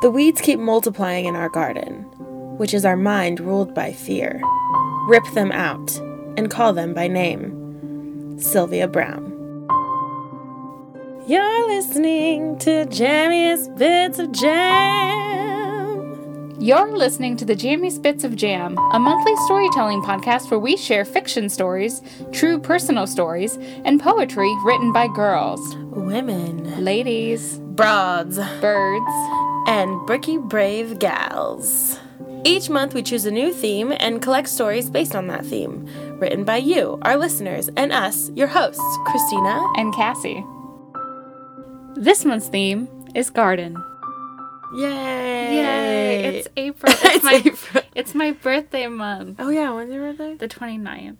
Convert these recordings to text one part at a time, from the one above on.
The weeds keep multiplying in our garden, which is our mind ruled by fear. Rip them out and call them by name. Sylvia Browne. You're listening to Jammiest Bits of Jam. You're listening to the Jammiest Bits of Jam, a monthly storytelling podcast where we share fiction stories, true personal stories, and poetry written by girls, Women, ladies, broads, birds, and bricky brave gals. Each month, we choose a new theme and collect stories based on that theme, written by you, our listeners, and us, your hosts, Christina. and Cassie. This month's theme is garden. Yay! It's April. It's, It's my, April. It's my birthday month, Oh yeah, when's your birthday? the 29th.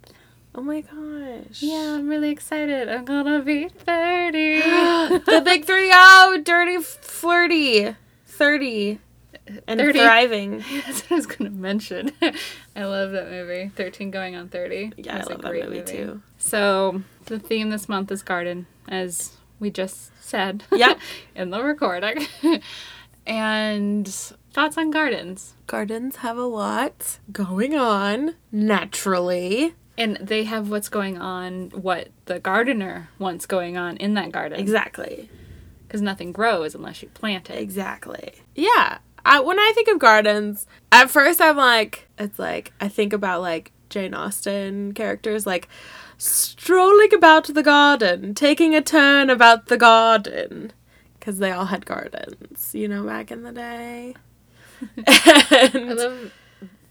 Oh my gosh. Yeah, I'm really excited. I'm gonna be 30. the big three oh, dirty flirty. Thirty. And 30. thriving. That's what I was gonna mention. I love that movie. 13 going on 30. Yeah, I It's a love that great movie, too. So, the theme this month is garden, as we just said. Yeah. in the recording. and thoughts on gardens. Gardens have a lot going on naturally. And they have what's going on, what the gardener wants going on in that garden. Exactly. Because nothing grows unless you plant it. Exactly. Yeah. I, when I think of gardens, at first I'm like, it's like, I think about like Jane Austen characters, like strolling about the garden, taking a turn about the garden. Because they all had gardens, you know, back in the day. I and love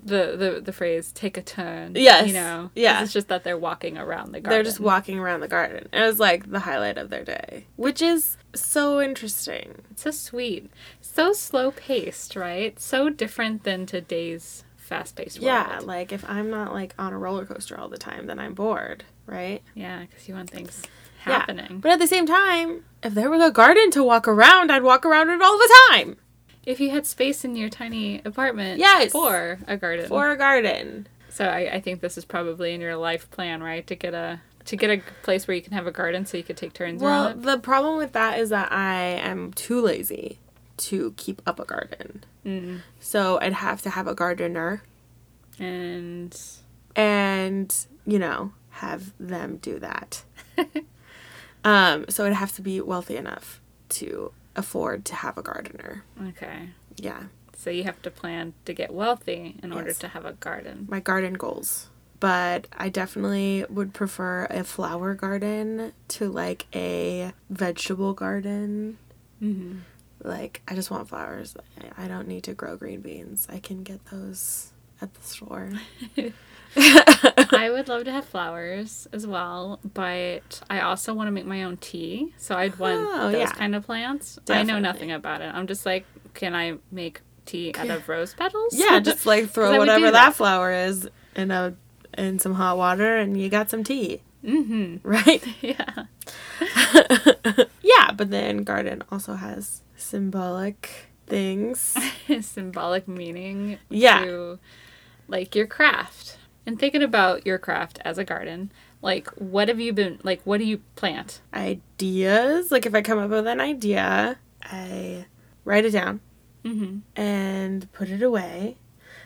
the, the, the phrase take a turn. Yes, You know, yeah. It's just that they're walking around the garden. they're just walking around the garden. It was like the highlight of their day, which is so interesting. so sweet. So slow paced, right? So different than today's fast paced world. Yeah, like if I'm not like on a roller coaster all the time, then I'm bored, right? Yeah, because you want things Yeah. happening. But at the same time, if there was a garden to walk around, I'd walk around it all the time. If you had space in your tiny apartment Yes. for a garden. For a garden. so I, I think this is probably in your life plan, right? To get a to get a place where you can have a garden so you could take turns Well, the problem with that is that I am too lazy to keep up a garden. Mm. So I'd have to have a gardener And and, you know, have them do that. um, so I'd have to be wealthy enough to afford to have a gardener. okay. Yeah. So you have to plan to get wealthy in order to have a garden. my garden goals. But I definitely would prefer a flower garden to like a vegetable garden. Mm-hmm. Like, I just want flowers. I- don't need to grow green beans. I can get those at the store. I would love to have flowers as well, but I also want to make my own tea. So I'd want Oh, those yeah. kind of plants. I know nothing about it. I'm just like, can I make tea out of rose petals? yeah, just like throw whatever that. that. flower is in a in some hot water and you got some tea, mm-hmm. right? Yeah. yeah, but then garden also has symbolic things. symbolic meaning Yeah. to like your craft and thinking about your craft as a garden like what have you been like what do you plant ideas. Like if I come up with an idea, I write it down mm-hmm. and put it away.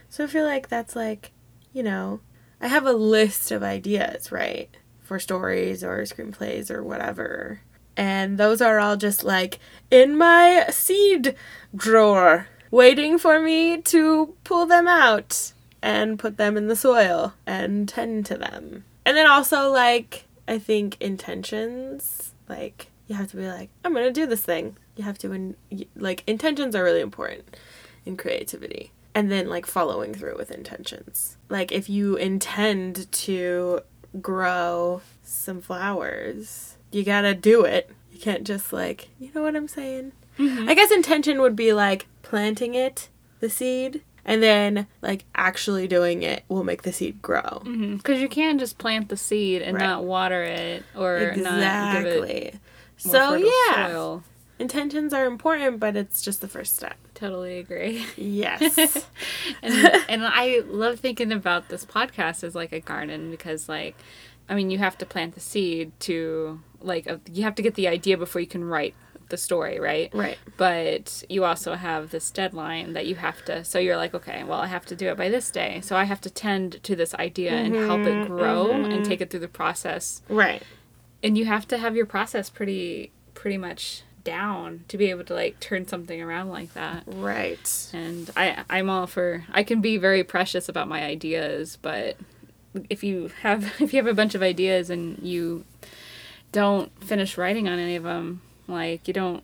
So I feel like that's like, you know, I have a list of ideas, right? For stories or screenplays or whatever. And those are all just like in my seed drawer, waiting for me to pull them out and put them in the soil and tend to them. And then also, like, I think intentions, like, you have to be like, I'm gonna do this thing. You have to, in- like, intentions are really important in creativity. And then, like, following through with intentions. Like, if you intend to grow some flowers, you gotta do it. You can't just, like, you know what I'm saying? Mm-hmm. I guess intention would be like planting it, the seed, and then like actually doing it will make the seed grow. Mm-hmm. because you can't just plant the seed and Right. not water it or not give it Exactly. So yeah, soil. Intentions are important, but it's just the first step. totally agree Yes. and and I love thinking about this podcast as like a garden because like I mean you have to plant the seed to like you have to get the idea before you can write the story, right? Right. But you also have this deadline that you have to. So you're like, okay, well, I have to do it by this day. So I have to tend to this idea and help it mm-hmm, grow and mm-hmm. take it through the process. Right. And you have to have your process pretty pretty much down to be able to like turn something around like that. Right. And I I'm all for I can be very precious about my ideas, but if you have if you have a bunch of ideas and you don't finish writing on any of them, like you don't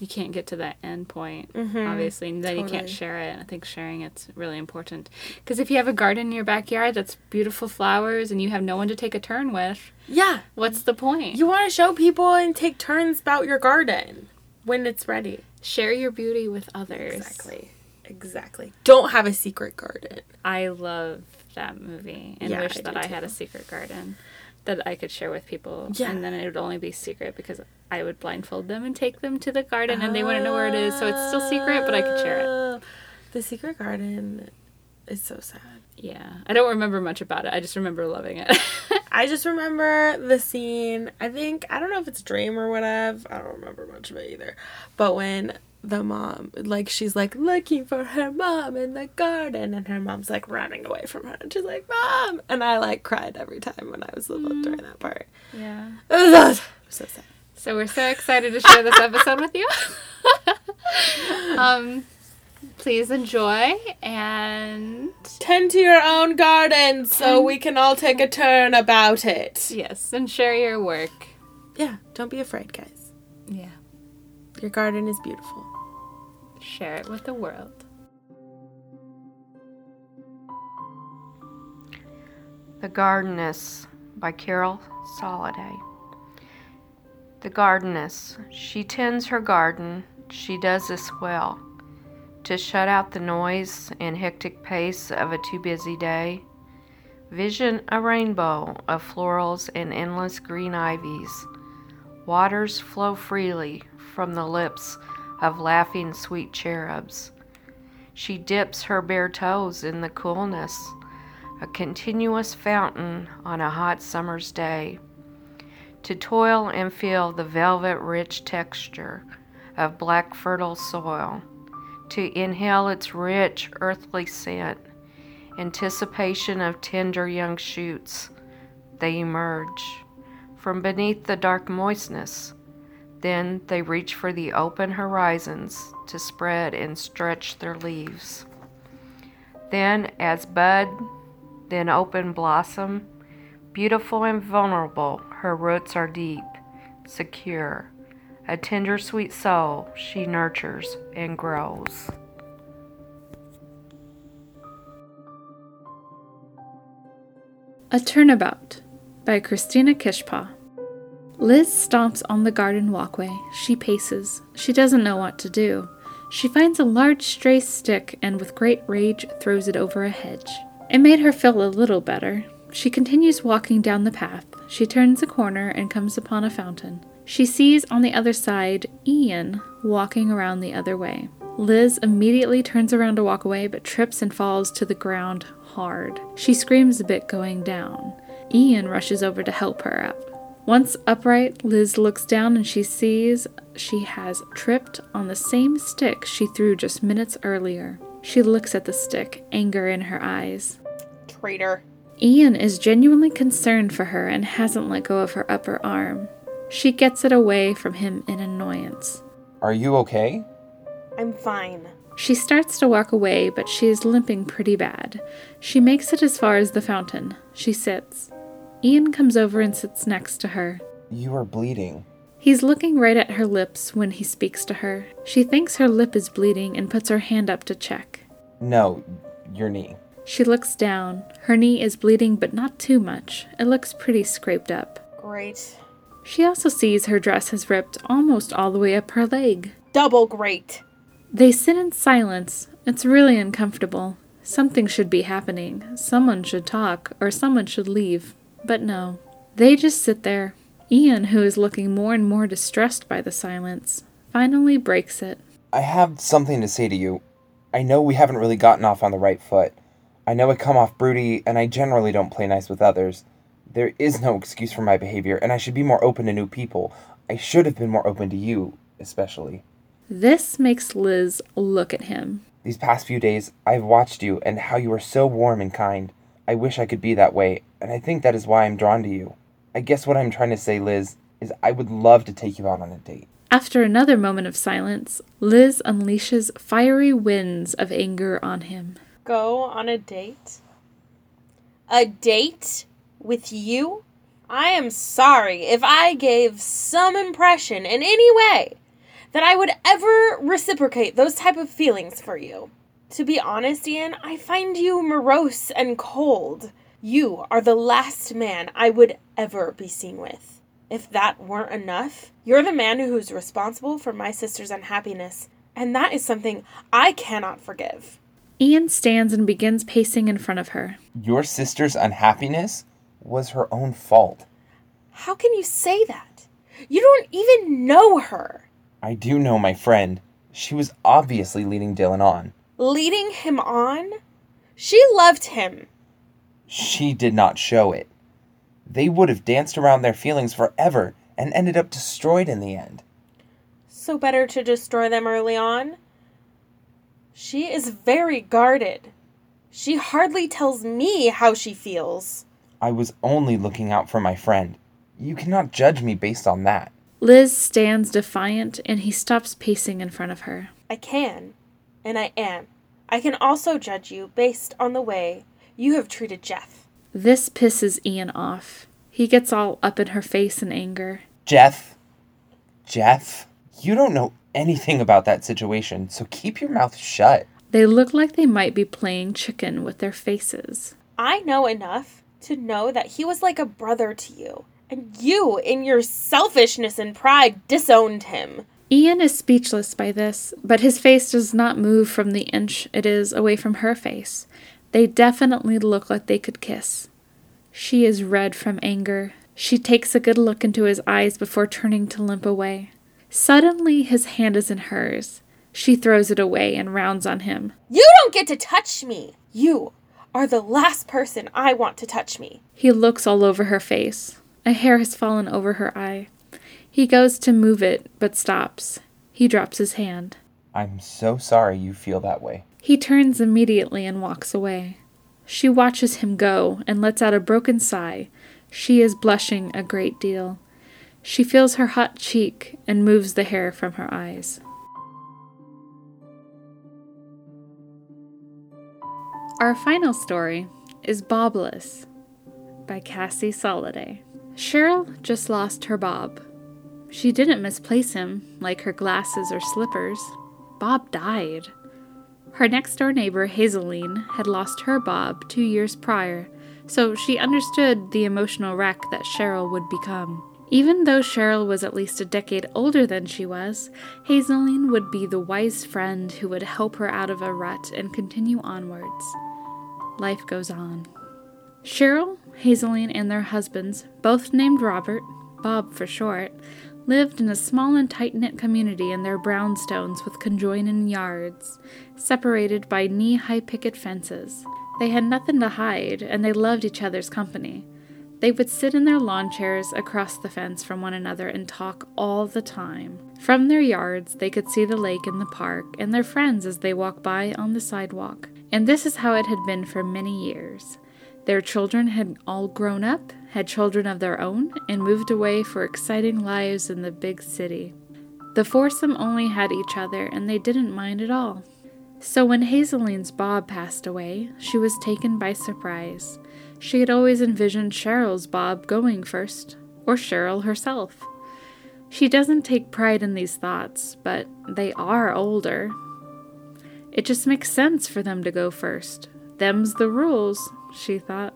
you can't get to that end point mm-hmm. obviously and then you can't share it i think sharing it's really important because if you have a garden in your backyard that's beautiful flowers and you have no one to take a turn with Yeah. what's the point You want to show people and take turns about your garden when it's ready. share your beauty with others Exactly. Exactly. Don't have a secret garden. i love that movie and Yeah, wish I that i had a secret garden that i could share with people Yeah. and then it would only be secret because i would blindfold them and take them to the garden and they wouldn't know where it is so it's still secret but i could share it Oh, The secret garden is so sad. yeah i don't remember much about it i just remember loving it I just remember the scene. I think I don't know if it's a dream or whatever. I don't remember much of it either. But when the mom, like, she's like looking for her mom in the garden, and her mom's like running away from her, and she's like, "Mom!" And I like cried every time when I was little during that part. yeah It was so, so sad. So we're so excited to share this episode with you. um, please enjoy and Tend to your own garden so we can all take a turn about it. yes, and share your work. Yeah, don't be afraid, guys. Yeah, Your garden is beautiful. Share it with the world. The Gardeness by Carol Soliday. The Gardeness. She tends her garden. She does this well. To shut out the noise and hectic pace of a too busy day. Vision a rainbow of florals and endless green ivies. Waters flow freely from the lips of laughing sweet cherubs. She dips her bare toes in the coolness a continuous fountain on a hot summer's day, to toil and feel the velvet rich texture of black fertile soil, to inhale its rich earthly scent, anticipation of tender young shoots. They emerge from beneath the dark moistness. Then they reach for the open horizons to spread and stretch their leaves. Then, as bud then open blossom. Beautiful and vulnerable, her roots are deep, secure. A tender, sweet soul she nurtures and grows. A Turnabout by Christina Kishpa. Liz stomps on the garden walkway. She paces. She doesn't know what to do. She finds a large stray stick and, with great rage, throws it over a hedge. It made her feel a little better. She continues walking down the path. She turns a corner and comes upon a fountain. She sees on the other side Ian walking around the other way. Liz immediately turns around to walk away but trips and falls to the ground hard. She screams a bit going down. Ian rushes over to help her up. Once upright, Liz looks down and she sees she has tripped on the same stick she threw just minutes earlier. She looks at the stick, anger in her eyes. Traitor. Ian is genuinely concerned for her and hasn't let go of her upper arm. She gets it away from him in annoyance. Are you okay? I'm fine. She starts to walk away, but she is limping pretty bad. She makes it as far as the fountain. She sits. Ian comes over and sits next to her. You are bleeding. He's looking right at her lips when he speaks to her. She thinks her lip is bleeding and puts her hand up to check. No, your knee. She looks down. Her knee is bleeding, but not too much. It looks pretty scraped up. Great. She also sees her dress has ripped almost all the way up her leg. Double great. They sit in silence. It's really uncomfortable. Something should be happening. Someone should talk, or someone should leave. But no. They just sit there. Ian, who is looking more and more distressed by the silence, finally breaks it. I have something to say to you. I know we haven't really gotten off on the right foot. I know I come off broody, and I generally don't play nice with others. There is no excuse for my behavior, and I should be more open to new people. I should have been more open to you. especially. This makes Liz look at him. These past few days, I've watched you and how you are so warm and kind. I wish I could be that way, and I think that is why I'm drawn to you. I guess what I'm trying to say, Liz, is I would love to take you out on a date. After another moment of silence, Liz unleashes fiery winds of anger on him. Go on a date? A date with you? I am sorry if I gave some impression in any way that I would ever reciprocate those type of feelings for you. To be honest, Ian, I find you morose and cold. You are the last man I would ever be seen with. If that weren't enough, you're the man who's responsible for my sister's unhappiness, and that is something I cannot forgive. Ian stands and begins pacing in front of her. Your sister's unhappiness was her own fault. How can you say that? You don't even know her. I do know my friend. She was obviously leading Dylan on. Leading him on? She loved him. She did not show it. They would have danced around their feelings forever and ended up destroyed in the end. So better to destroy them early on? She is very guarded. She hardly tells me how she feels. I was only looking out for my friend. You cannot judge me based on that. Liz stands defiant and he stops pacing in front of her. I can, and I am. I can also judge you based on the way you have treated Jeff. This pisses Ian off. He gets all up in her face in anger. Jeff. Jeff. You don't know anything about that situation, so keep your mouth shut. They look like they might be playing chicken with their faces. I know enough to know that he was like a brother to you, and you, in your selfishness and pride, disowned him. Ian is speechless by this, but his face does not move from the inch it is away from her face. They definitely look like they could kiss. She is red from anger. She takes a good look into his eyes before turning to limp away. Suddenly, his hand is in hers. She throws it away and rounds on him. You don't get to touch me! You are the last person I want to touch me. He looks all over her face. A hair has fallen over her eye. He goes to move it, but stops. He drops his hand. I'm so sorry you feel that way. He turns immediately and walks away. She watches him go and lets out a broken sigh. She is blushing a great deal. She feels her hot cheek and moves the hair from her eyes. Our final story is Bobless by Cassie Soliday. Cheryl just lost her Bob. She didn't misplace him like her glasses or slippers. Bob died. Her next door neighbor, Hazeline, had lost her Bob two years prior, so she understood the emotional wreck that Cheryl would become. Even though Cheryl was at least a decade older than she was, Hazeline would be the wise friend who would help her out of a rut and continue onwards. Life goes on. Cheryl, Hazeline, and their husbands, both named Robert, Bob for short, lived in a small and tight knit community in their brownstones with conjoining yards, separated by knee high picket fences. They had nothing to hide, and they loved each other's company. They would sit in their lawn chairs across the fence from one another and talk all the time. From their yards, they could see the lake and the park and their friends as they walked by on the sidewalk. And this is how it had been for many years. Their children had all grown up, had children of their own, and moved away for exciting lives in the big city. The foursome only had each other, and they didn't mind at all. So when Hazeline's Bob passed away, she was taken by surprise. She had always envisioned Cheryl's Bob going first, or Cheryl herself. She doesn't take pride in these thoughts, but they are older. It just makes sense for them to go first. Them's the rules, she thought.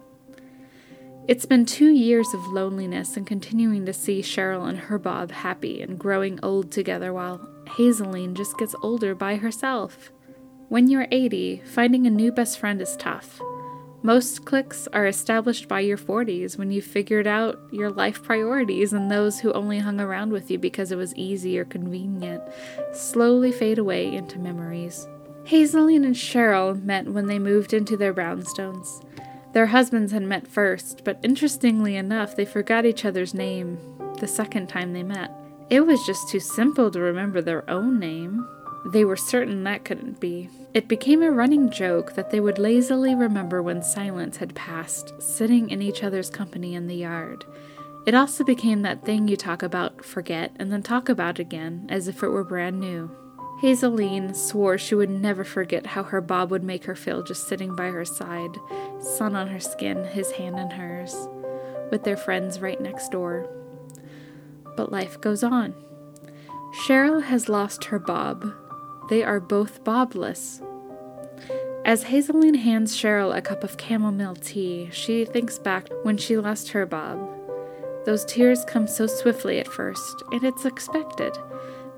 It's been two years of loneliness and continuing to see Cheryl and her Bob happy and growing old together while Hazeline just gets older by herself. When you're 80, finding a new best friend is tough. Most cliques are established by your 40s when you've figured out your life priorities, and those who only hung around with you because it was easy or convenient slowly fade away into memories. Hazeline and Cheryl met when they moved into their brownstones. Their husbands had met first, but interestingly enough, they forgot each other's name the second time they met. It was just too simple to remember their own name. They were certain that couldn't be. It became a running joke that they would lazily remember when silence had passed, sitting in each other's company in the yard. It also became that thing you talk about, forget, and then talk about again, as if it were brand new. Hazeline swore she would never forget how her Bob would make her feel just sitting by her side, sun on her skin, his hand in hers, with their friends right next door. But life goes on. Cheryl has lost her Bob. They are both Bobless. As Hazeline hands Cheryl a cup of chamomile tea, she thinks back when she lost her Bob. Those tears come so swiftly at first, and it's expected.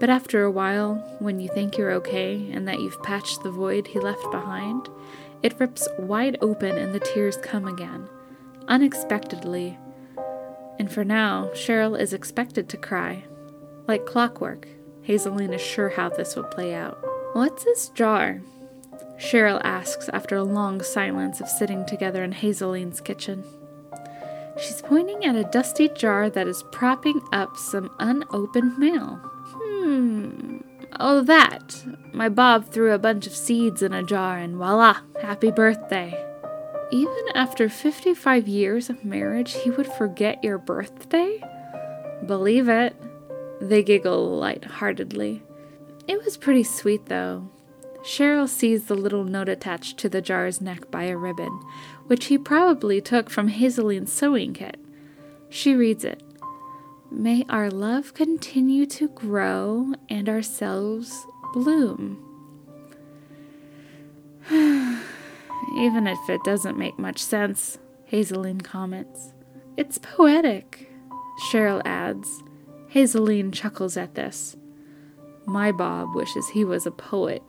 But after a while, when you think you're okay and that you've patched the void he left behind, it rips wide open and the tears come again, unexpectedly. And for now, Cheryl is expected to cry. Like clockwork, Hazeline is sure how this will play out. What's this jar? Cheryl asks after a long silence of sitting together in Hazeline's kitchen. She's pointing at a dusty jar that is propping up some unopened mail. Hmm. Oh, that. My Bob threw a bunch of seeds in a jar, and voila, happy birthday. Even after 55 years of marriage, he would forget your birthday? Believe it. They giggle light-heartedly. It was pretty sweet, though. Cheryl sees the little note attached to the jar's neck by a ribbon, which he probably took from Hazeline's sewing kit. She reads it. May our love continue to grow and ourselves bloom. Even if it doesn't make much sense, Hazeline comments. It's poetic, Cheryl adds. Hazeline chuckles at this. My Bob wishes he was a poet.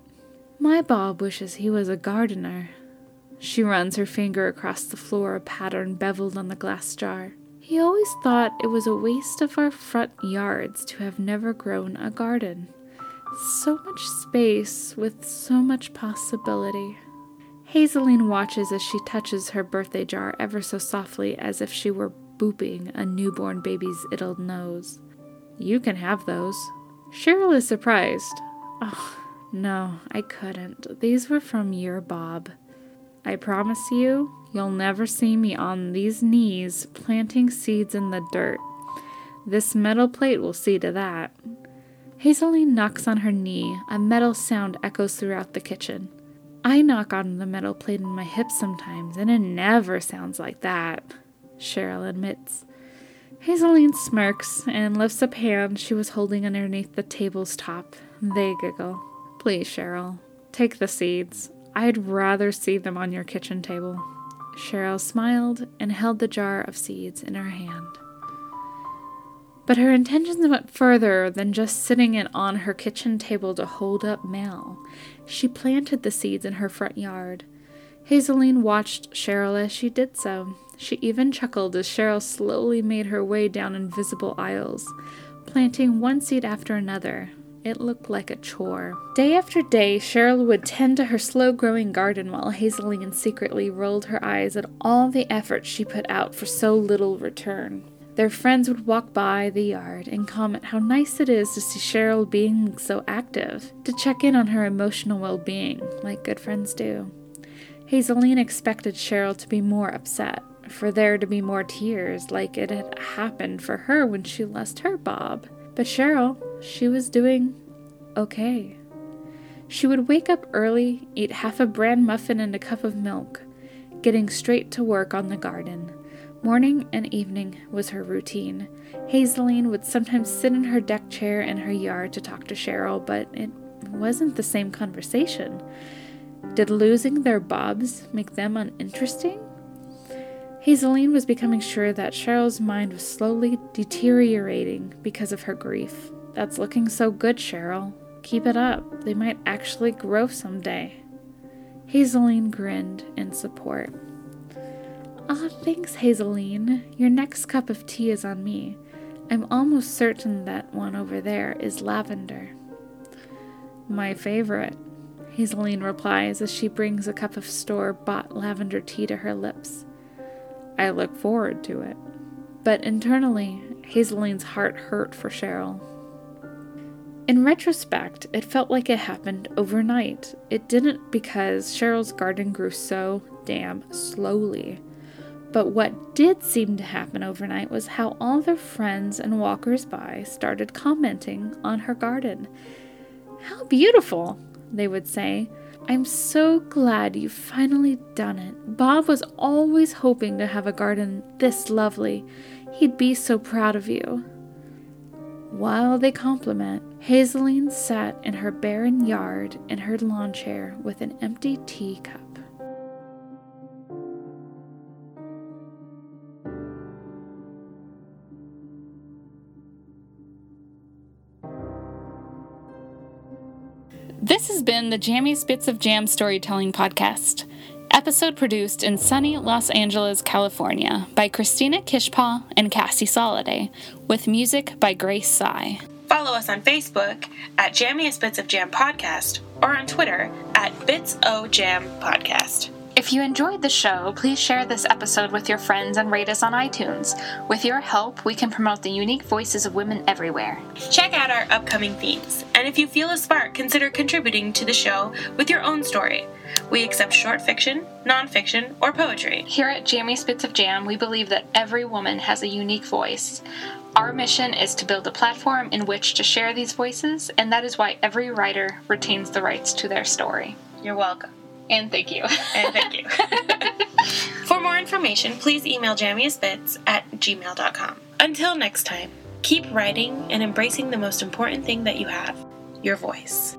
My Bob wishes he was a gardener. She runs her finger across the floor, a pattern beveled on the glass jar. He always thought it was a waste of our front yards to have never grown a garden. So much space with so much possibility. Hazeline watches as she touches her birthday jar ever so softly as if she were booping a newborn baby's idled nose. You can have those. Cheryl is surprised. Oh, no, I couldn't. These were from your Bob. I promise you, you'll never see me on these knees planting seeds in the dirt. This metal plate will see to that. Hazeline knocks on her knee. A metal sound echoes throughout the kitchen. I knock on the metal plate in my hip sometimes, and it never sounds like that, Cheryl admits. Hazeline smirks and lifts a pan she was holding underneath the table's top. They giggle. Please, Cheryl, take the seeds. I'd rather see them on your kitchen table. Cheryl smiled and held the jar of seeds in her hand. But her intentions went further than just sitting it on her kitchen table to hold up mail. She planted the seeds in her front yard. Hazeline watched Cheryl as she did so. She even chuckled as Cheryl slowly made her way down invisible aisles, planting one seed after another, it looked like a chore. Day after day, Cheryl would tend to her slow growing garden while Hazeline secretly rolled her eyes at all the effort she put out for so little return. Their friends would walk by the yard and comment how nice it is to see Cheryl being so active, to check in on her emotional well being, like good friends do. Hazeline expected Cheryl to be more upset, for there to be more tears, like it had happened for her when she lost her Bob. But Cheryl, she was doing okay. She would wake up early, eat half a bran muffin and a cup of milk, getting straight to work on the garden. Morning and evening was her routine. Hazeline would sometimes sit in her deck chair in her yard to talk to Cheryl, but it wasn't the same conversation. Did losing their bobs make them uninteresting? Hazeline was becoming sure that Cheryl's mind was slowly deteriorating because of her grief. That's looking so good, Cheryl. Keep it up. They might actually grow someday. Hazeline grinned in support. Ah, thanks, Hazeline. Your next cup of tea is on me. I'm almost certain that one over there is lavender. My favorite, Hazeline replies as she brings a cup of store bought lavender tea to her lips. I look forward to it. But internally, Hazeline's heart hurt for Cheryl. In retrospect, it felt like it happened overnight. It didn't because Cheryl's garden grew so damn slowly. But what did seem to happen overnight was how all their friends and walkers by started commenting on her garden. How beautiful, they would say. I'm so glad you've finally done it. Bob was always hoping to have a garden this lovely. He'd be so proud of you. While they compliment, Hazeline sat in her barren yard in her lawn chair with an empty teacup. This has been the Jammiest Bits of Jam Storytelling Podcast. Episode produced in sunny Los Angeles, California by Christina Kishpaw and Cassie Soliday, with music by Grace Sai. Follow us on Facebook at Jammiest Bits of Jam Podcast or on Twitter at Bits O Jam Podcast. If you enjoyed the show, please share this episode with your friends and rate us on iTunes. With your help, we can promote the unique voices of women everywhere. Check out our upcoming themes, and if you feel a spark, consider contributing to the show with your own story. We accept short fiction, nonfiction, or poetry. Here at Jammiest Bits of Jam, we believe that every woman has a unique voice. Our mission is to build a platform in which to share these voices, and that is why every writer retains the rights to their story. You're welcome. And thank you. And thank you. For more information, please email jammiestbits at gmail.com. Until next time, keep writing and embracing the most important thing that you have your voice.